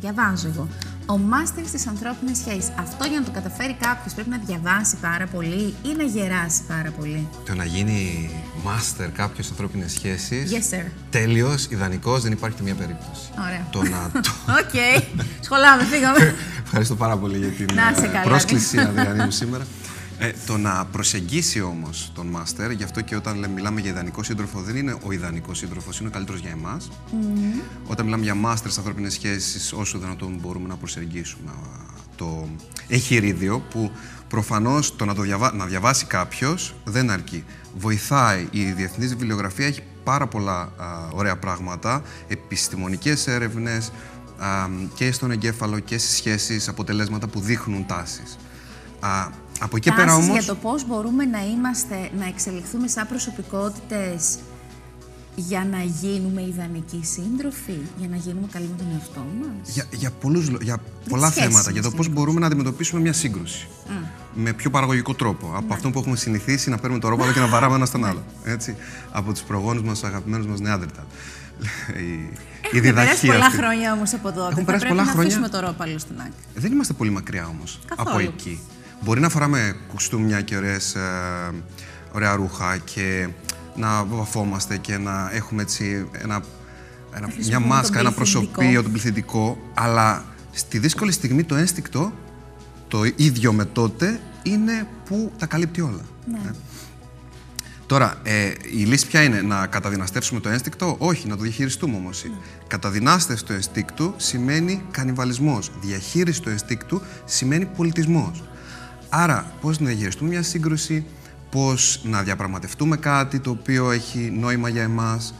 Διαβάζω εγώ. Ο μάστερ στις ανθρώπινες σχέσεις. Αυτό για να το καταφέρει κάποιος πρέπει να διαβάσει πάρα πολύ ή να γεράσει πάρα πολύ. Το να γίνει μάστερ κάποιος ανθρώπινες σχέσεις. Yes, sir. Τέλειος, ιδανικός, δεν υπάρχει καμία περίπτωση. Ωραία. Το να. το- Οκ. Σχολάμε, φύγαμε. Ευχαριστώ πάρα πολύ για την Να είσαι ε, καλά, πρόσκληση, Αδριανή μου, σήμερα. Ε, το να προσεγγίσει όμως τον μάστερ, γι' αυτό και όταν λέμε, μιλάμε για ιδανικό σύντροφο, δεν είναι ο ιδανικός σύντροφος, είναι ο καλύτερος για εμάς. Όταν μιλάμε για μάστερ σε ανθρώπινες σχέσεις, όσο δυνατόν μπορούμε να προσεγγίσουμε α, το εγχειρίδιο που προφανώς το να, το διαβα... να διαβάσει κάποιος δεν αρκεί. Βοηθάει. Η διεθνής βιβλιογραφία έχει πάρα πολλά α, ωραία πράγματα, επιστημονικές έρευνες και στον εγκέφαλο και στις σχέσεις, αποτελέσματα που δείχνουν τάσεις. Από εκεί πέρα Τάσεις όμως... για το πώς μπορούμε να είμαστε, να εξελιχθούμε σαν προσωπικότητες για να γίνουμε ιδανικοί σύντροφοι, για να γίνουμε καλοί με τον εαυτό μας; Για, για, πολλούς, λο- για πολλά σχέση θέματα, για το μας πώς γενικώς. μπορούμε να αντιμετωπίσουμε μια σύγκρουση. Με πιο παραγωγικό τρόπο. Από αυτό που έχουμε συνηθίσει να παίρνουμε το ρόπαλο και να βαράμε ένα στον άλλο. Έτσι. Από τους προγόνους μας, τους αγαπημένους μας Νεάντερταλ. Η, η Έχουν περάσει διδαχή πολλά αυτή. χρόνια όμως από τότε. Θα περάσει πρέπει πολλά να χρόνια. αφήσουμε το ρόπαλο στην άκρη. Δεν είμαστε πολύ μακριά όμως Καθόλου. από εκεί. Μπορεί να φοράμε κουστούμια και ωραίες, ε, ωραία ρούχα και να βαφόμαστε και να έχουμε έτσι ένα, ένα, μια χρησιμοποιούμε μάσκα, τον ένα πληθυντικό. προσωπείο, τον πληθυντικό, αλλά στη δύσκολη στιγμή το ένστικτο, το ίδιο με τότε, είναι που τα καλύπτει όλα. Ε. Τώρα, ε, η λύση ποια είναι, να καταδυναστεύσουμε το ένστικτο, όχι, να το διαχειριστούμε όμως. Καταδυνάστευση του ενστίκτου σημαίνει κανιβαλισμός. Διαχείριση του ενστίκτου σημαίνει πολιτισμός. Άρα, πώς να διαχειριστούμε μια σύγκρουση, πώς να διαπραγματευτούμε κάτι το οποίο έχει νόημα για εμάς,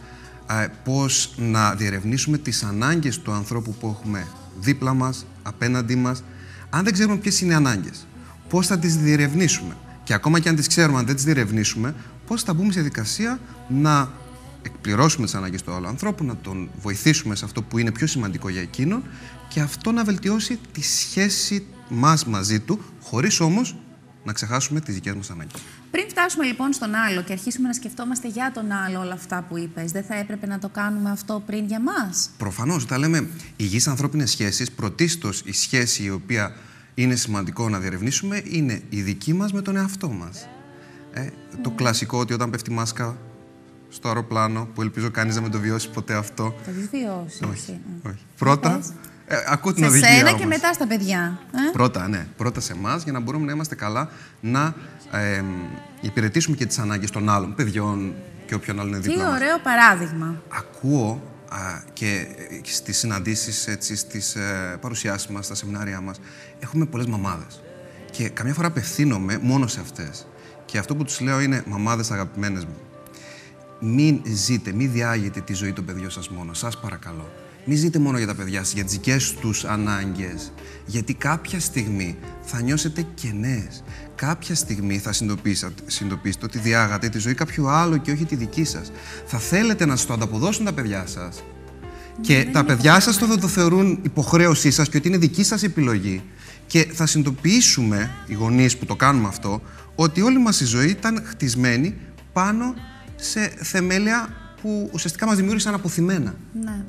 ε, πώς να διερευνήσουμε τις ανάγκες του ανθρώπου που έχουμε δίπλα μας, απέναντί μας. Αν δεν ξέρουμε ποιες είναι οι ανάγκες, πώς θα τις διερευνήσουμε; Και ακόμα και αν τις ξέρουμε, αν δεν τις διερευνήσουμε, πώς θα μπούμε σε διαδικασία να εκπληρώσουμε τις ανάγκες του άλλου ανθρώπου, να τον βοηθήσουμε σε αυτό που είναι πιο σημαντικό για εκείνον και αυτό να βελτιώσει τη σχέση μας μαζί του, χωρίς όμως να ξεχάσουμε τις δικές μας ανάγκες. Πριν φτάσουμε λοιπόν στον άλλο και αρχίσουμε να σκεφτόμαστε για τον άλλο όλα αυτά που είπες, δεν θα έπρεπε να το κάνουμε αυτό πριν για μας; Προφανώς, όταν λέμε υγιείς ανθρώπινες σχέσεις, πρωτίστως η σχέση η οποία είναι σημαντικό να διερευνήσουμε είναι η δική μας με τον εαυτό μας. Ε, το κλασικό ότι όταν πέφτει μάσκα στο αεροπλάνο, που ελπίζω κανείς να μην το βιώσει ποτέ αυτό. Θα τη βιώσει. όχι, όχι. Πρώτα, πες. ε, ακούω την Σε οδηγία σένα και όμως. μετά στα παιδιά. Ε; Πρώτα, ναι. Πρώτα σε εμάς για να μπορούμε να είμαστε καλά να ε, υπηρετήσουμε και τις ανάγκες των άλλων παιδιών και όποιον άλλο είναι Τι δίπλα μας. ωραίο παράδειγμα. Ακούω α, και ε, στις συναντήσεις, έτσι, στις ε, παρουσιάσεις μας, στα σεμινάρια μας, έχουμε πολλές μαμάδες. Και καμιά φορά απευθύνομαι μόνο σε αυτές. Και αυτό που τους λέω είναι, μαμάδες αγαπημένες μου, μην ζείτε, μην διάγετε τη ζωή των παιδιών σας μόνο. Σας παρακαλώ. Μην ζείτε μόνο για τα παιδιά σας, για τις δικές τους ανάγκες. Γιατί κάποια στιγμή θα νιώσετε κενές. Κάποια στιγμή θα συνειδητοποιήσατε, συνειδητοποιήσετε ότι διάγατε τη ζωή κάποιου άλλου και όχι τη δική σας. Θα θέλετε να σας το ανταποδώσουν τα παιδιά σας. Και τα παιδιά σας το θα το θεωρούν υποχρέωσή σας και ότι είναι δική σας επιλογή. Και θα συνειδητοποιήσουμε, οι γονείς που το κάνουμε αυτό, ότι όλη μας η ζωή ήταν χτισμένη πάνω σε θεμέλια που ουσιαστικά μας δημιούργησαν αποθυμένα. Ναι.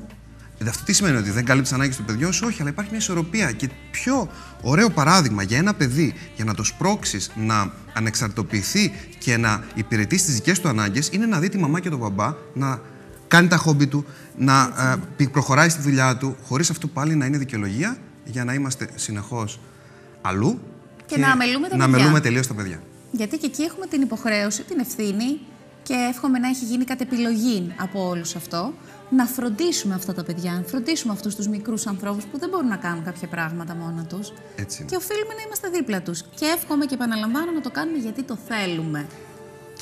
Ε, Αυτό τι σημαίνει ότι δεν καλύπτει τι ανάγκε του παιδιού σου, όχι, αλλά υπάρχει μια ισορροπία. Και πιο ωραίο παράδειγμα για ένα παιδί, για να το σπρώξεις να ανεξαρτητοποιηθεί και να υπηρετήσει τις δικές του ανάγκες, είναι να δει τη μαμά και τον μπαμπά να κάνει τα χόμπι του, να ε, πη- προχωράει στη δουλειά του, χωρίς αυτό πάλι να είναι δικαιολογία για να είμαστε συνεχώς αλλού Και να αμελούμε τα να παιδιά. αμελούμε τελείως τα παιδιά. Γιατί και εκεί έχουμε την υποχρέωση, την ευθύνη και εύχομαι να έχει γίνει κατ' επιλογή από όλους αυτό, να φροντίσουμε αυτά τα παιδιά, να φροντίσουμε αυτούς τους μικρούς ανθρώπους που δεν μπορούν να κάνουν κάποια πράγματα μόνα τους. Έτσι είναι. Και οφείλουμε να είμαστε δίπλα τους. Και εύχομαι και επαναλαμβάνω να το κάνουμε γιατί το θέλουμε.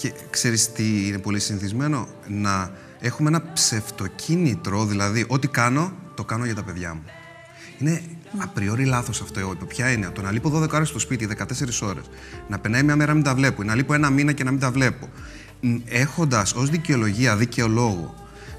Και ξέρεις τι είναι πολύ συνηθισμένο, να έχουμε ένα ψευτοκίνητρο, δηλαδή ό,τι κάνω, το κάνω για τα παιδιά μου. Είναι απριόρι λάθος αυτό. Εγώ, ποια είναι, το να λείπω 12 ώρες στο σπίτι, 14 ώρες, να περνάει μια μέρα να μην τα βλέπω, ή να λείπω ένα μήνα και να μην τα βλέπω. Μ, Έχοντας ως δικαιολογία, δίκαιο λόγο,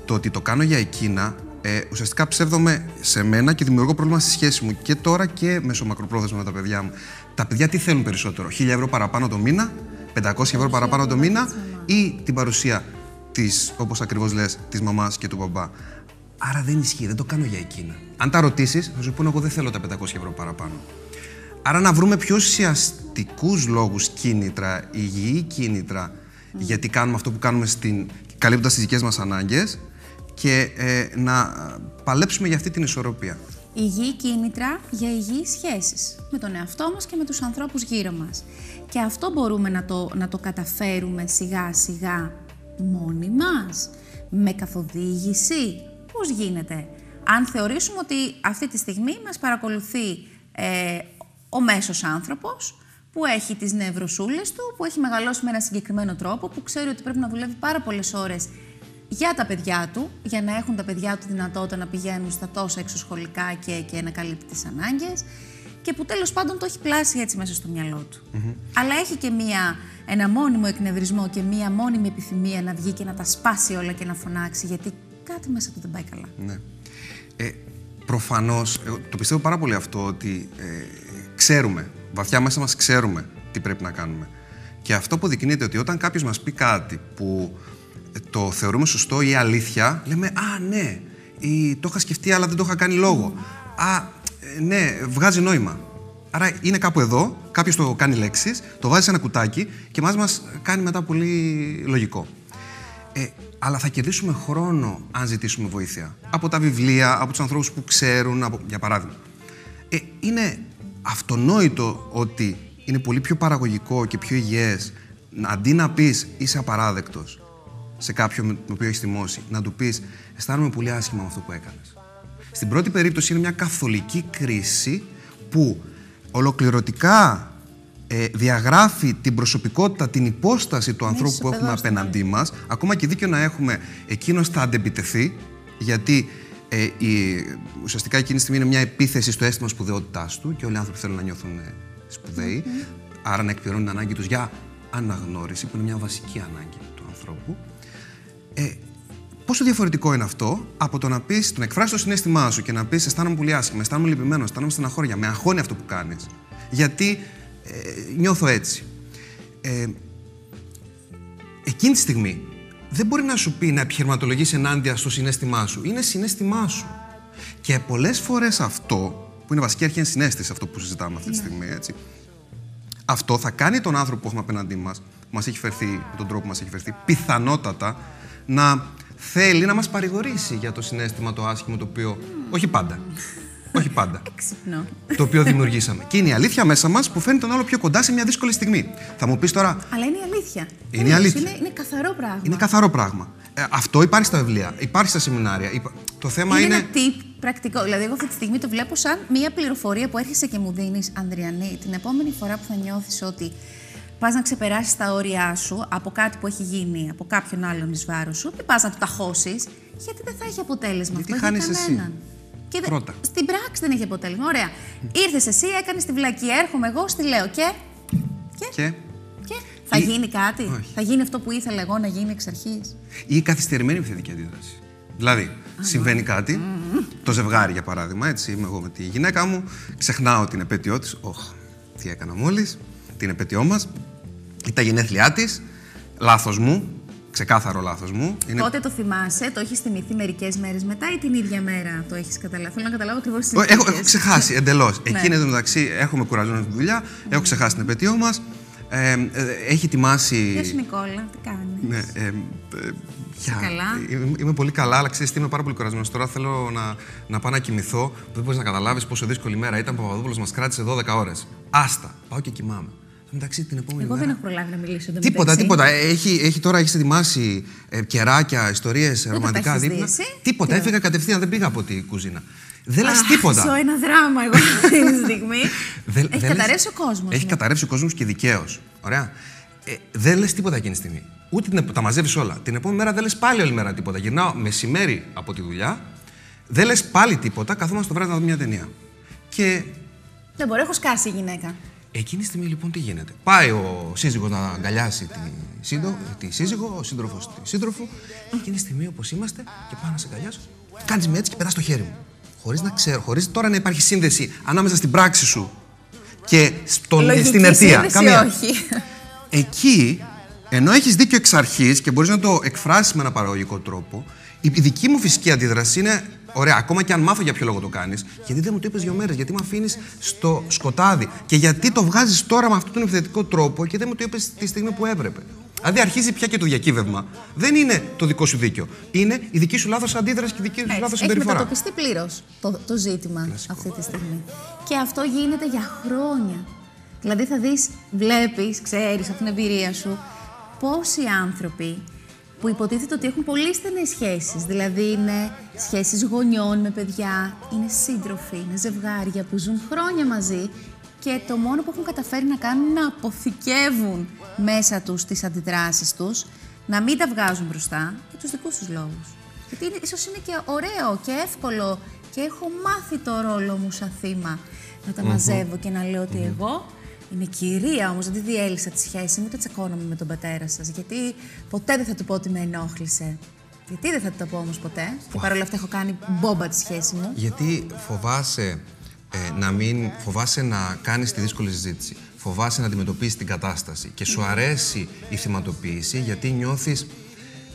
το ότι το κάνω για εκείνα, ε, ουσιαστικά ψεύδομαι σε μένα και δημιουργώ πρόβλημα στη σχέση μου και τώρα και μεσομακροπρόθεσμα με τα παιδιά μου. Τα παιδιά τι θέλουν περισσότερο, 1000 ευρώ παραπάνω το μήνα, 500 ευρώ παραπάνω το μήνα ή την παρουσία της, όπως ακριβώς λες, της μαμάς και του μπαμπά. Άρα δεν ισχύει, δεν το κάνω για εκείνα. Αν τα ρωτήσεις, θα σου πούνε: Εγώ δεν θέλω τα 500 ευρώ παραπάνω. Άρα να βρούμε πιο ουσιαστικούς λόγους κίνητρα, υγιή κίνητρα, γιατί κάνουμε αυτό που κάνουμε στην, καλύπτοντας τις δικές μας ανάγκες και ε, να παλέψουμε για αυτή την ισορροπία. Υγιή κίνητρα για υγιείς σχέσεις με τον εαυτό μας και με τους ανθρώπους γύρω μας. Και αυτό μπορούμε να το, να το καταφέρουμε σιγά σιγά μόνοι μας, με καθοδήγηση. Πώς γίνεται; Αν θεωρήσουμε ότι αυτή τη στιγμή μας παρακολουθεί ε, ο μέσος άνθρωπος, που έχει τις νευροσούλες του, που έχει μεγαλώσει με ένα συγκεκριμένο τρόπο, που ξέρει ότι πρέπει να δουλεύει πάρα πολλές ώρες για τα παιδιά του, για να έχουν τα παιδιά του δυνατότητα να πηγαίνουν στα τόσα εξωσχολικά και, και να καλύπτει τις ανάγκες και που τέλος πάντων το έχει πλάσει έτσι μέσα στο μυαλό του. Αλλά έχει και μία, ένα μόνιμο εκνευρισμό και μία μόνιμη επιθυμία να βγει και να τα σπάσει όλα και να φωνάξει, γιατί κάτι μέσα του δεν πάει καλά. Ναι. Ε, προφανώς, το πιστεύω πάρα πολύ αυτό, ότι ε, ξέρουμε βαθιά μέσα μας ξέρουμε τι πρέπει να κάνουμε. Και αυτό αποδεικνύεται ότι όταν κάποιος μας πει κάτι που το θεωρούμε σωστό ή αλήθεια, λέμε «Α, ναι, ή, το είχα σκεφτεί αλλά δεν το είχα κάνει λόγο». «Α, ε, ναι, βγάζει νόημα». Άρα είναι κάπου εδώ, κάποιος το κάνει λέξεις, το βάζει σε ένα κουτάκι και μας μας κάνει μετά πολύ λογικό. Ε, αλλά θα κερδίσουμε χρόνο αν ζητήσουμε βοήθεια. Από τα βιβλία, από τους ανθρώπους που ξέρουν, από, για παράδειγμα. Ε, είναι αυτονόητο ότι είναι πολύ πιο παραγωγικό και πιο υγιές αντί να πεις είσαι απαράδεκτος σε κάποιον με τον οποίο έχεις θυμώσει, να του πεις αισθάνομαι πολύ άσχημα με αυτό που έκανες. Στην πρώτη περίπτωση είναι μια καθολική κρίση που ολοκληρωτικά ε, διαγράφει την προσωπικότητα, την υπόσταση του ανθρώπου που έχουμε απέναντί μας. Ακόμα και δίκιο να έχουμε εκείνος θα αντεπιτεθεί, γιατί ε, η, ουσιαστικά εκείνη τη στιγμή είναι μια επίθεση στο αίσθημα σπουδαιότητάς του και όλοι οι άνθρωποι θέλουν να νιώθουν ε, σπουδαίοι. Άρα να εκπληρώνουν την ανάγκη τους για αναγνώριση, που είναι μια βασική ανάγκη του ανθρώπου. Ε, πόσο διαφορετικό είναι αυτό από το να πεις, να εκφράσεις το συνέστημά σου και να πεις: Αισθάνομαι πολύ άσχημα, αισθάνομαι λυπημένο, αισθάνομαι στεναχώρια. Με αγχώνει αυτό που κάνεις. Γιατί ε, νιώθω έτσι. Ε, εκείνη τη στιγμή δεν μπορεί να σου πει να επιχειρηματολογήσει ενάντια στο συνέστημά σου. Είναι συνέστημά σου. Και πολλές φορές αυτό, που είναι βασική αρχή ενσυναίσθηση, αυτό που συζητάμε αυτή τη ναι. στιγμή, έτσι, αυτό θα κάνει τον άνθρωπο που έχουμε απέναντί μας, που μας έχει φερθεί, με τον τρόπο που μας έχει φερθεί, πιθανότατα να θέλει να μας παρηγορήσει για το συνέστημα το άσχημο το οποίο. Όχι πάντα. Όχι πάντα. Έξυπνο. Το οποίο δημιουργήσαμε. Και είναι η αλήθεια μέσα μας που φέρνει τον άλλο πιο κοντά σε μια δύσκολη στιγμή. Θα μου πεις τώρα. Αλλά είναι η αλήθεια. Είναι η αλήθεια. Είναι, είναι καθαρό πράγμα. Είναι καθαρό πράγμα. Ε, αυτό υπάρχει στα βιβλία, υπάρχει στα σεμινάρια. Το θέμα είναι. Είναι ένα tip πρακτικό. Δηλαδή, εγώ αυτή τη στιγμή το βλέπω σαν μια πληροφορία που έρχεσαι και μου δίνεις, Ανδριανή, την επόμενη φορά που θα νιώθεις ότι πας να ξεπεράσεις τα όρια σου από κάτι που έχει γίνει από κάποιον άλλον εις βάρος σου, μην πας να του ταχώσει, γιατί δεν θα έχει αποτέλεσμα γιατί αυτό. Γιατί χάνεις εσύ. Και Πρώτα. στην πράξη δεν έχει αποτέλεσμα. Ωραία. Ήρθες εσύ, έκανες τη βλακία, έρχομαι εγώ, στη λέω και; Και; και... και... Θα Ή... γίνει κάτι; Θα γίνει αυτό που ήθελα εγώ να γίνει εξ αρχής; Ή η καθυστερημένη επιθετική αντίδραση. Δηλαδή, συμβαίνει κάτι, το ζευγάρι για παράδειγμα, έτσι είμαι εγώ με τη γυναίκα μου, ξεχνάω την επέτειό της. Ωχ, τι έκανα μόλις, την επέτειό μας, ή τα γενέθλιά της, λάθος μου, Ξεκάθαρο λάθος μου. Είναι... Πότε το θυμάσαι, το έχεις θυμηθεί μερικές μέρες μετά ή την ίδια μέρα το έχεις καταλάβει; Θέλω να καταλάβω ακριβώς τις Έχω, έχω ξεχάσει εντελώς. ναι. Εκείνη μεταξύ έχουμε κουραζόμενη τη δουλειά, έχω ξεχάσει την επαιτειό μας. Ε, ε, έχει ετοιμάσει. Ποιο Νικόλα, τι κάνεις; Ναι, ε, ε, Καλά. Είμαι, είμαι, πολύ καλά, αλλά ξέρεις είμαι πάρα πολύ κουρασμένος. Τώρα θέλω να, να πάω να κοιμηθώ. Δεν μπορείς να καταλάβεις πόσο δύσκολη μέρα ήταν που ο Παπαδόπουλος μας κράτησε 12 ώρες. Άστα, πάω και κοιμάμαι. Εντάξει, την επόμενη Εγώ μέρα... δεν έχω προλάβει να μιλήσω. Τίποτα, τίποτα. Έχει, έχει τώρα έχεις ετοιμάσει ε, κεράκια, ιστορίες ρομαντικά δίπλα. Τίποτα. Έφυγα κατευθείαν, δεν πήγα από την κουζίνα. Δεν λες τίποτα. Ζω ένα δράμα εγώ αυτή τη στιγμή. δεν, έχει δεν καταρρεύσει ο κόσμος. Έχει ναι. καταρρεύσει ο κόσμος και δικαίως. Ωραία. Ε, δεν λες τίποτα εκείνη τη στιγμή. Ούτε την, τα μαζεύεις όλα. Την επόμενη μέρα δεν λες πάλι όλη μέρα τίποτα. Γυρνάω μεσημέρι από τη δουλειά, δεν λες πάλι τίποτα, καθόμαστε το βράδυ να δούμε μια ταινία. Και. Δεν μπορεί, έχω σκάσει η γυναίκα. Εκείνη τη στιγμή λοιπόν τι γίνεται; Πάει ο σύζυγος να αγκαλιάσει τη, σύντο, τη σύζυγο, ο σύντροφος τη σύντροφο. Εκείνη τη στιγμή όπως είμαστε και πάω να σε αγκαλιάσω, κάνεις με έτσι και πετάς το χέρι μου. Χωρίς να ξέρω, χωρίς τώρα να υπάρχει σύνδεση ανάμεσα στην πράξη σου και στον, στην αιτία. Καμία. Όχι. Εκεί, ενώ έχεις δίκιο εξ αρχής και μπορείς να το εκφράσεις με ένα παραγωγικό τρόπο, Η δική μου φυσική αντίδραση είναι Ωραία, ακόμα και αν μάθω για ποιο λόγο το κάνεις, γιατί δεν μου το είπες δύο μέρες, γιατί με αφήνεις στο σκοτάδι και γιατί το βγάζεις τώρα με αυτόν τον επιθετικό τρόπο και δεν μου το είπες τη στιγμή που έπρεπε. Δηλαδή αρχίζει πια και το διακύβευμα. Δεν είναι το δικό σου δίκιο. Είναι η δική σου λάθος αντίδραση και η δική σου λάθος συμπεριφορά. Έχει μετατοπιστεί πλήρως το, το ζήτημα αυτή τη στιγμή. Και αυτό γίνεται για χρόνια. Δηλαδή θα δεις, βλέπεις, ξέρεις από την εμπειρία σου πόσοι άνθρωποι που υποτίθεται ότι έχουν πολύ στενές σχέσεις. Δηλαδή είναι σχέσεις γονιών με παιδιά, είναι σύντροφοι, είναι ζευγάρια που ζουν χρόνια μαζί και το μόνο που έχουν καταφέρει να κάνουν είναι να αποθηκεύουν μέσα τους τις αντιδράσεις τους, να μην τα βγάζουν μπροστά για τους δικούς τους λόγους. Γιατί είναι, ίσως είναι και ωραίο και εύκολο και έχω μάθει το ρόλο μου σαν θύμα να τα μαζεύω και να λέω ότι εγώ Είμαι κυρία όμως, δεν τη διέλυσα τη σχέση μου, ούτε τσακώνομαι με τον πατέρα σας. Γιατί ποτέ δεν θα του πω ότι με ενόχλησε. Γιατί δεν θα του το πω όμως ποτέ. Και παρόλα αυτά έχω κάνει μπόμπα τη σχέση μου. Γιατί φοβάσαι ε, να μην. φοβάσαι να κάνεις τη δύσκολη συζήτηση. Φοβάσαι να αντιμετωπίσεις την κατάσταση. Και σου αρέσει η θυματοποίηση γιατί νιώθεις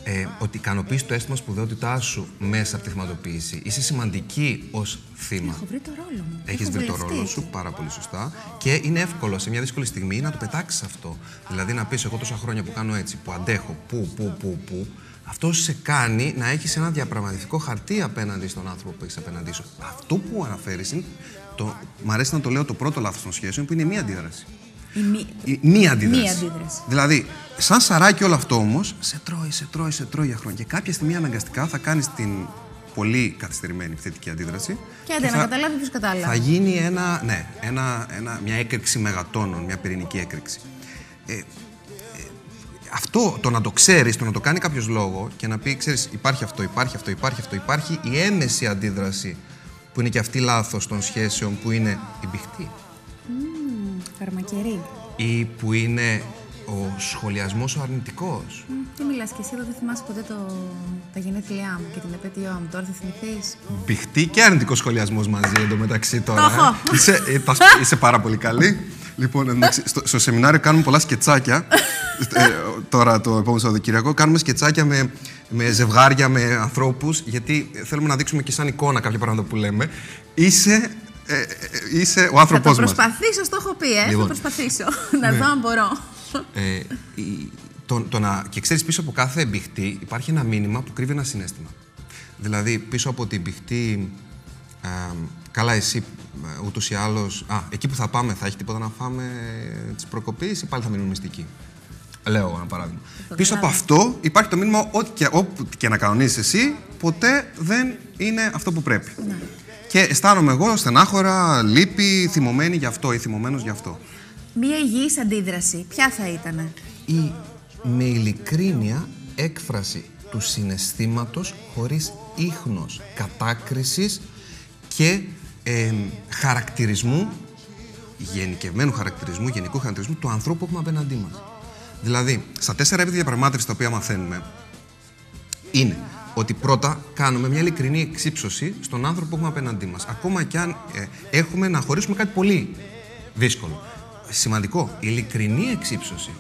ε, ότι ικανοποιείς το αίσθημα σπουδαιότητάς σου μέσα από τη θυματοποίηση. Είσαι σημαντική ως θύμα. Έχω βρει το ρόλο μου. Έχεις βρει το ρόλο σου πάρα πολύ σωστά. Και είναι εύκολο σε μια δύσκολη στιγμή να το πετάξεις αυτό. Δηλαδή να πεις: Εγώ τόσα χρόνια που κάνω έτσι, που αντέχω, που, που, που, που. Αυτό σε κάνει να έχεις ένα διαπραγματευτικό χαρτί απέναντι στον άνθρωπο που έχεις απέναντί σου. Αυτό που αναφέρεις είναι. Το, μ' αρέσει να το λέω το πρώτο λάθος των σχέσεων που είναι μία αντίδραση. Η μία αντίδραση. Μία αντίδραση. Δηλαδή, σαν σαράκι όλο αυτό όμως, σε τρώει, σε τρώει, σε τρώει για χρόνια. Και κάποια στιγμή αναγκαστικά θα κάνεις την πολύ καθυστερημένη θετική αντίδραση. Και άντε, να καταλάβει ποιος κατάλαβε. Θα γίνει ένα, ναι, ένα, ένα, μια έκρηξη μεγατόνων, μια πυρηνική έκρηξη. Ε, ε, αυτό το να το ξέρεις, το να το κάνει κάποιος λόγο και να πει: Ξέρεις, υπάρχει αυτό, υπάρχει αυτό, υπάρχει αυτό, υπάρχει η έμεση αντίδραση που είναι και αυτή λάθος των σχέσεων που είναι η μπιχτή. Φαρμακερή. Ή που είναι ο σχολιασμός ο αρνητικός. Mm, τι μιλάς και εσύ εδώ δεν θυμάσαι ποτέ το... τα γενέθλιά μου και την επέτειό μου. Τώρα θα θυμηθείς. Μπιχτή και αρνητικός σχολιασμός μαζί εντωμεταξύ τώρα. Το έχω. Ε. Είσαι, ε, είσαι πάρα πολύ καλή. Λοιπόν, στο, στο σεμινάριο κάνουμε πολλά σκετσάκια. ε, τώρα το επόμενο Σαββατοκύριακο. Κάνουμε σκετσάκια με, με ζευγάρια, με ανθρώπους, γιατί θέλουμε να δείξουμε και σαν εικόνα κάποια πράγματα που λέμε. Είσαι ε, ε, είσαι ο άνθρωπός μας. Θα προσπαθήσω, το έχω πει, ε. Λοιπόν, θα προσπαθήσω. να ναι. δω αν μπορώ. Ε, το, το να, και ξέρεις, πίσω από κάθε μπιχτή υπάρχει ένα μήνυμα που κρύβει ένα συνέστημα. Δηλαδή, πίσω από την μπιχτή. Ε, καλά, εσύ ούτως ή άλλως. Α, εκεί που θα πάμε, θα έχει τίποτα να φάμε της προκοπής ή πάλι θα μείνουμε μυστικοί; Λέω ένα παράδειγμα. Πίσω από αυτό υπάρχει το μήνυμα ότι και, όπου και να κανονίσεις εσύ, ποτέ δεν είναι αυτό που πρέπει. Ναι. Και αισθάνομαι εγώ στενάχωρα, λύπη, θυμωμένη γι' αυτό ή θυμωμένος γι' αυτό. Μία υγιής αντίδραση, ποια θα ήταν; Η με ειλικρίνεια έκφραση του συναισθήματος χωρίς ίχνος κατάκρισης και ε, χαρακτηρισμού, γενικευμένου χαρακτηρισμού, γενικού χαρακτηρισμού του ανθρώπου που έχουμε απέναντί μας. Δηλαδή, στα τέσσερα επίπεδα διαπραγμάτευσης τα οποία μαθαίνουμε, είναι ότι πρώτα κάνουμε μια ειλικρινή εξύψωση στον άνθρωπο που έχουμε απέναντί μας. Ακόμα και αν ε, έχουμε να χωρίσουμε κάτι πολύ δύσκολο. Σημαντικό, ειλικρινή εξύψωση.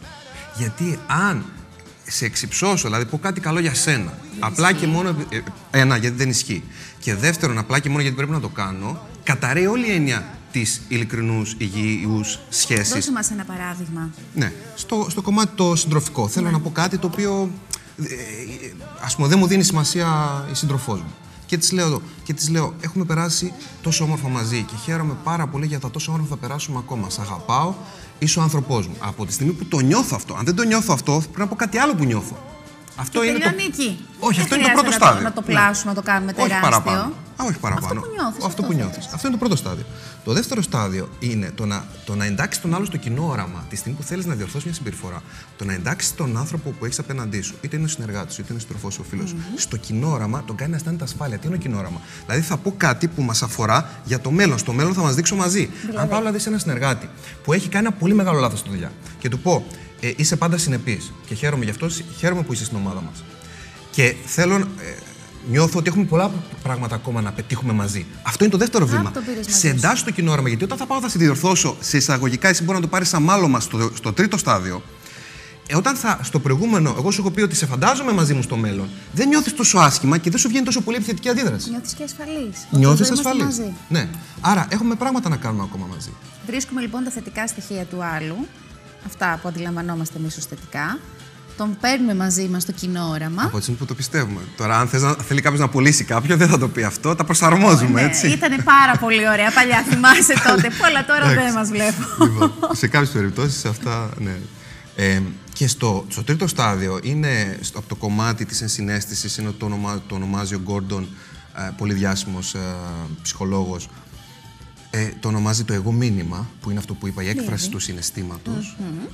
Γιατί αν σε εξυψώσω, δηλαδή πω κάτι καλό για σένα, απλά και μόνο. Ε, ένα, γιατί δεν ισχύει. Και δεύτερον, απλά και μόνο γιατί πρέπει να το κάνω, καταραίει όλη η έννοια της ειλικρινούς υγιείου σχέσης. Δώσε μας ένα παράδειγμα. Ναι. Στο, στο κομμάτι το συντροφικό. Θέλω ναι. να πω κάτι το οποίο ας πούμε, δεν μου δίνει σημασία η σύντροφό μου. Και της λέω εδώ, και της λέω, έχουμε περάσει τόσο όμορφα μαζί και χαίρομαι πάρα πολύ για τα τόσο όμορφα θα περάσουμε ακόμα. Σ' αγαπάω, είσαι ο άνθρωπός μου. Από τη στιγμή που το νιώθω αυτό, αν δεν το νιώθω αυτό, πρέπει να πω κάτι άλλο που νιώθω. Αυτό και είναι το... εκεί. Όχι, αυτό είναι το πρώτο στάδιο. Να το πλάσουμε, να το κάνουμε τεράστιο. Όχι παραπάνω. Α, όχι παραπάνω. Αυτό που νιώθεις. Αυτό, που νιώθεις. Αυτό είναι το πρώτο στάδιο. Το δεύτερο στάδιο είναι το να, το να εντάξει τον άλλο στο κοινό όραμα τη στιγμή που θέλεις να διορθώσεις μια συμπεριφορά. Το να εντάξει τον άνθρωπο που έχεις απέναντί σου, είτε είναι ο συνεργάτης σου, είτε είναι ο στροφό σου, ο φίλος σου, mm-hmm. στο κοινό όραμα, τον κάνει να αισθάνεται ασφάλεια. Τι είναι ο κοινό όραμα; Δηλαδή θα πω κάτι που μας αφορά για το μέλλον. Στο μέλλον θα μας δείξω μαζί. Δηλαδή. Αν πάω να δεις ένα συνεργάτη που έχει κάνει ένα πολύ μεγάλο λάθος στη δουλειά και του πω, ε, είσαι πάντα συνεπής και χαίρομαι γι' αυτό, χαίρομαι που είσαι στην ομάδα μας. Και θέλω, ε, νιώθω ότι έχουμε πολλά πράγματα ακόμα να πετύχουμε μαζί. Αυτό είναι το δεύτερο βήμα. Σε εντάσσει το κοινό όραμα, γιατί όταν θα πάω θα σε διορθώσω σε εισαγωγικά, εσύ μπορεί να το πάρεις σαν μάλωμα στο, στο τρίτο στάδιο. ε, όταν θα, στο προηγούμενο, εγώ σου έχω πει ότι σε φαντάζομαι μαζί μου στο μέλλον, δεν νιώθεις τόσο άσχημα και δεν σου βγαίνει τόσο πολύ επιθετική αντίδραση. Νιώθεις και ασφαλής. Νιώθεις ασφαλής. Ναι. Άρα έχουμε πράγματα να κάνουμε ακόμα μαζί. Βρίσκουμε λοιπόν τα θετικά στοιχεία του άλλου, αυτά που αντιλαμβανόμαστε εμείς ως θετικά, τον παίρνουμε μαζί μας στο κοινό όραμα. Από έτσι που το πιστεύουμε. Τώρα, αν θες να, θέλει κάποιος να πουλήσει κάποιον, δεν θα το πει αυτό. Τα προσαρμόζουμε, ναι, έτσι. Ήταν πάρα πολύ ωραία παλιά, θυμάσαι τότε. Που, αλλά τώρα δεν μας βλέπω. Λοιπόν, σε κάποιες περιπτώσεις αυτά, ναι. Ε, και στο, στο τρίτο στάδιο είναι στο, από το κομμάτι της ενσυναίσθησης, είναι το, ονομα, το ονομάζει ο Γκόρντον, ε, πολύ διάσημος ε, ψυχολόγος, ε, το ονομάζει το εγώ μήνυμα, που είναι αυτό που είπα, η έκφραση του συναισθήματος, mm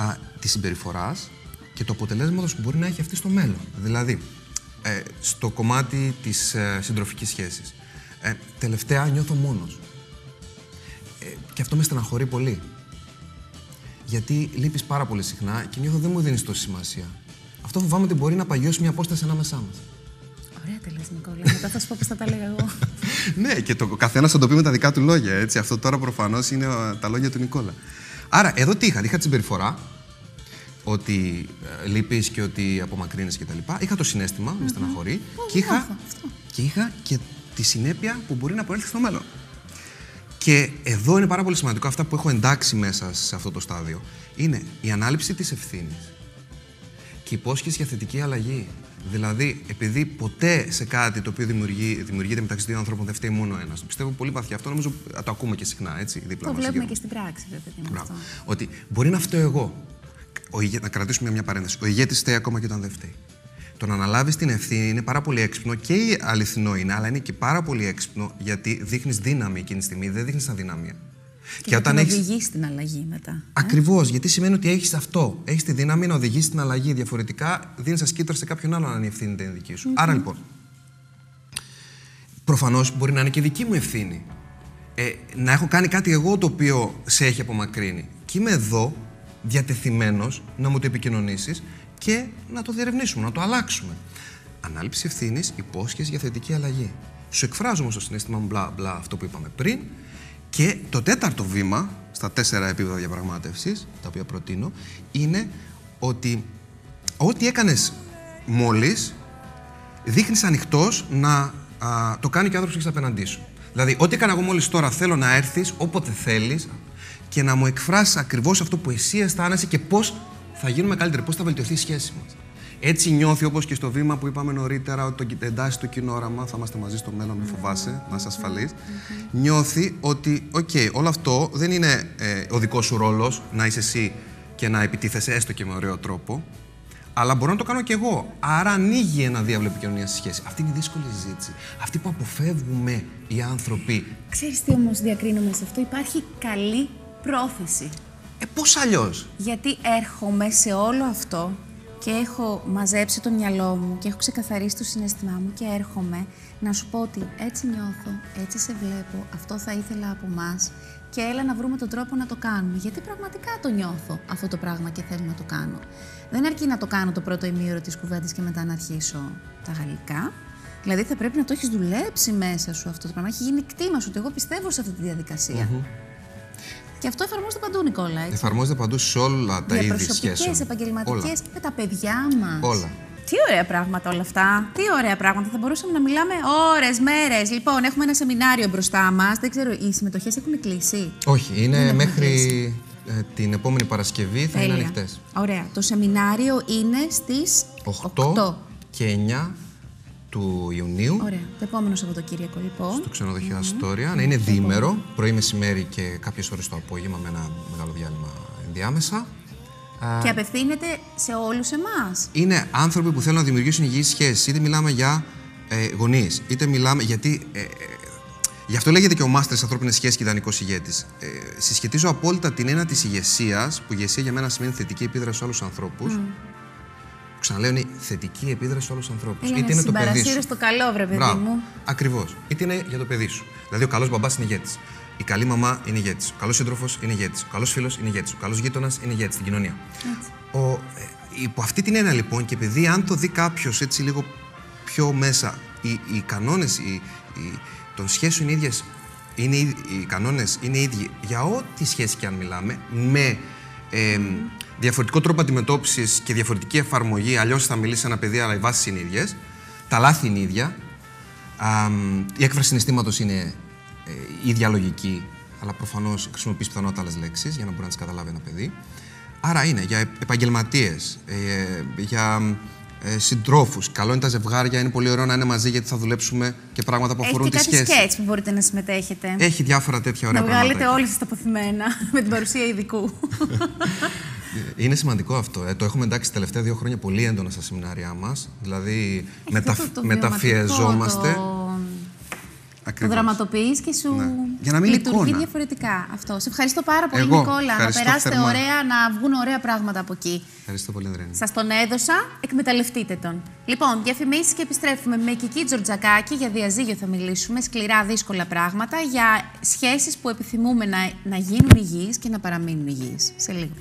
-hmm. της συμπεριφοράς και το αποτελέσμα που μπορεί να έχει αυτή στο μέλλον. Δηλαδή, ε, στο κομμάτι της ε, συντροφικής σχέσης. Ε, τελευταία νιώθω μόνος. Ε, και αυτό με στεναχωρεί πολύ. Γιατί λείπεις πάρα πολύ συχνά και νιώθω δεν μου δίνεις τόση σημασία. Αυτό φοβάμαι ότι μπορεί να παγιώσει μια απόσταση ανάμεσά μας. Ωραία τα λες, Νικόλα. Μετά θα σου πω πώς θα τα έλεγα εγώ. ναι, και το καθένας θα το πει με τα δικά του λόγια. Έτσι. Αυτό τώρα προφανώς είναι τα λόγια του Νικόλα. Άρα, εδώ τι είχα. Είχα τη συμπεριφορά, ότι ε, λείπεις και ότι απομακρύνεις κτλ. Είχα το συνέστημα, mm -hmm. με στεναχωρεί. Και είχα, και είχα και τη συνέπεια που μπορεί να προέλθει στο μέλλον. Και εδώ είναι πάρα πολύ σημαντικό αυτά που έχω εντάξει μέσα σε αυτό το στάδιο. Είναι η ανάληψη της ευθύνης και η υπόσχεση για θετική αλλαγή. Δηλαδή, επειδή ποτέ σε κάτι το οποίο δημιουργεί, δημιουργείται μεταξύ δύο ανθρώπων δεν φταίει μόνο ένας. Το πιστεύω πολύ βαθιά αυτό, νομίζω το ακούμε και συχνά έτσι. Δίπλα το βλέπουμε και στην πράξη, βέβαια. Αυτό. Ότι μπορεί να φταίω εγώ. Ο, να κρατήσουμε μια παρένθεση. Ο ηγέτης φταίει ακόμα και όταν δεν φταίει. Το να αναλάβεις την ευθύνη είναι πάρα πολύ έξυπνο και αληθινό είναι, αλλά είναι και πάρα πολύ έξυπνο γιατί δείχνεις δύναμη εκείνη τη στιγμή, δεν δείχνεις αδυναμία. Και, και όταν έχεις... οδηγείς στην αλλαγή μετά. Ε; Ακριβώς, γιατί σημαίνει ότι έχεις αυτό. Έχεις τη δύναμη να οδηγήσει στην αλλαγή. Διαφορετικά δίνεις ασκήτρα σε κάποιον άλλον αν η ευθύνη δεν είναι δική σου. Άρα λοιπόν, προφανώς μπορεί να είναι και δική μου ευθύνη. Ε, να έχω κάνει κάτι εγώ το οποίο σε έχει απομακρύνει. Και είμαι εδώ διατεθειμένος να μου το επικοινωνήσεις και να το διερευνήσουμε, να το αλλάξουμε. Ανάληψη ευθύνης, υπόσχεσης για θετική αλλαγή. Σου εκφράζω όμω το συνέστημα μπλα μπλα αυτό που είπαμε πριν. Και το τέταρτο βήμα, στα τέσσερα επίπεδα διαπραγμάτευσης, τα οποία προτείνω, είναι ότι ό,τι έκανες μόλις, δείχνεις ανοιχτός να α, το κάνει και ο άνθρωπος που έχεις απέναντί σου. Δηλαδή, ό,τι έκανα εγώ μόλις τώρα, θέλω να έρθεις όποτε θέλεις και να μου εκφράσεις ακριβώς αυτό που εσύ αισθάνεσαι και πώς θα γίνουμε καλύτεροι, πώς θα βελτιωθεί η σχέση μας. Έτσι νιώθει όπως και στο βήμα που είπαμε νωρίτερα ότι το εντάσσει το κοινό όραμα, θα είμαστε μαζί στο μέλλον, μην φοβάσαι, να είσαι ασφαλής. Νιώθει ότι, οκ, όλο αυτό δεν είναι ε, ο δικός σου ρόλος να είσαι εσύ και να επιτίθεσαι έστω και με ωραίο τρόπο, αλλά μπορώ να το κάνω κι εγώ. Άρα ανοίγει ένα δίαυλο επικοινωνίας στη σχέση. Αυτή είναι η δύσκολη συζήτηση. Αυτή που αποφεύγουμε οι άνθρωποι. Ξέρεις τι όμως διακρίνουμε σε αυτό, υπάρχει καλή πρόθεση. Ε, πώς αλλιώς; Γιατί έρχομαι σε όλο αυτό και έχω μαζέψει το μυαλό μου και έχω ξεκαθαρίσει το συναισθημά μου και έρχομαι να σου πω ότι έτσι νιώθω, έτσι σε βλέπω, αυτό θα ήθελα από εμά και έλα να βρούμε τον τρόπο να το κάνουμε. Γιατί πραγματικά το νιώθω αυτό το πράγμα και θέλω να το κάνω. Δεν αρκεί να το κάνω το πρώτο ημίωρο της κουβέντας και μετά να αρχίσω τα γαλλικά. Δηλαδή θα πρέπει να το έχεις δουλέψει μέσα σου αυτό το πράγμα. Έχει γίνει κτήμα σου ότι εγώ πιστεύω σε αυτή τη διαδικασία. Και αυτό εφαρμόζεται παντού, Νικόλα. Έτσι. Εφαρμόζεται παντού σε όλα τα είδη σχέσεων. επαγγελματικές, με τα παιδιά μας. Όλα. Τι ωραία πράγματα όλα αυτά. Τι ωραία πράγματα. Θα μπορούσαμε να μιλάμε ώρες, μέρες. Λοιπόν, έχουμε ένα σεμινάριο μπροστά μας. Δεν ξέρω, οι συμμετοχές έχουν κλείσει; Όχι, είναι μέχρι ε, την επόμενη Παρασκευή θα είναι ανοιχτές. Ωραία. Το σεμινάριο είναι στις 8, 8 και 9 του Ιουνίου. Ωραία. Το επόμενο Σαββατοκύριακο, λοιπόν. Στο ξενοδοχείο mm Αστόρια. Να είναι διήμερο, πρωί, μεσημέρι και κάποιες ώρες το απόγευμα με ένα μεγάλο διάλειμμα ενδιάμεσα. Και απευθύνεται σε όλους εμάς. Είναι άνθρωποι που θέλουν να δημιουργήσουν υγιείς σχέσεις. Είτε μιλάμε για ε, γονείς, είτε μιλάμε. Γιατί. Ε, ε, γι' αυτό λέγεται και ο Μάστερ Ανθρώπινες Σχέσεις και ιδανικός ηγέτης. Ε, συσχετίζω απόλυτα την έννοια της ηγεσίας, που ηγεσία για μένα σημαίνει θετική επίδραση σε όλους τους ανθρώπους ξαναλέω, είναι θετική επίδραση σε όλους τους ανθρώπους. Είτε είναι το παιδί σου. στο καλό, βρε παιδί Μπράβο. μου. Ακριβώς. Είτε είναι για το παιδί σου. Δηλαδή, ο καλός μπαμπάς είναι ηγέτης. Η καλή μαμά είναι ηγέτης. Ο καλός σύντροφος είναι ηγέτης. Ο καλός φίλος είναι ηγέτης. Ο καλός γείτονας είναι ηγέτης στην κοινωνία. Ο, ε, υπό αυτή την έννοια λοιπόν, και επειδή αν το δει κάποιος έτσι λίγο πιο μέσα, οι, οι κανόνες των σχέσεων είναι ίδιες. οι κανόνες είναι ίδιοι για ό,τι σχέση και αν μιλάμε, με ε, διαφορετικό τρόπο αντιμετώπισης και διαφορετική εφαρμογή. Αλλιώς θα μιλήσει ένα παιδί, αλλά οι βάσεις είναι ίδιες. Τα λάθη είναι ίδια. Α, η έκφραση συναισθήματος είναι ε, ίδια λογική, αλλά προφανώς χρησιμοποιείς πιθανότατα άλλες λέξεις για να μπορεί να τις καταλάβει ένα παιδί. Άρα είναι για επαγγελματίες, ε, για ε, συντρόφους. Καλό είναι τα ζευγάρια, είναι πολύ ωραίο να είναι μαζί γιατί θα δουλέψουμε και πράγματα που αφορούν Έχετε τη κάτι σχέση. σκέτς που μπορείτε να συμμετέχετε; Έχει διάφορα τέτοια ωραία να βγάλετε πράγματα. όλοι σας τα αποθυμένα με την παρουσία ειδικού. Είναι σημαντικό αυτό. Ε. Το έχουμε εντάξει τα τελευταία δύο χρόνια πολύ έντονα στα σεμινάρια μας. Δηλαδή μετα... Αυτό το- το μεταφιεζόμαστε. βιωματικό, Το, το Ακριβώς. δραματοποιείς και σου Ναι. Για να μείνει λειτουργεί εικόνα. διαφορετικά αυτό. Σε ευχαριστώ πάρα πολύ, Εγώ Νικόλα. Να ευχαριστώ περάσετε θερμά. ωραία, να βγουν ωραία πράγματα από εκεί. Ευχαριστώ πολύ, Ανδρέανη. Σας τον έδωσα, εκμεταλλευτείτε τον. Λοιπόν, διαφημίσεις και επιστρέφουμε με Κική Τζορτζακάκη. Για διαζύγιο θα μιλήσουμε, σκληρά δύσκολα πράγματα, για σχέσεις που επιθυμούμε να, να γίνουν υγιείς και να παραμείνουν υγιείς. Σε λίγο.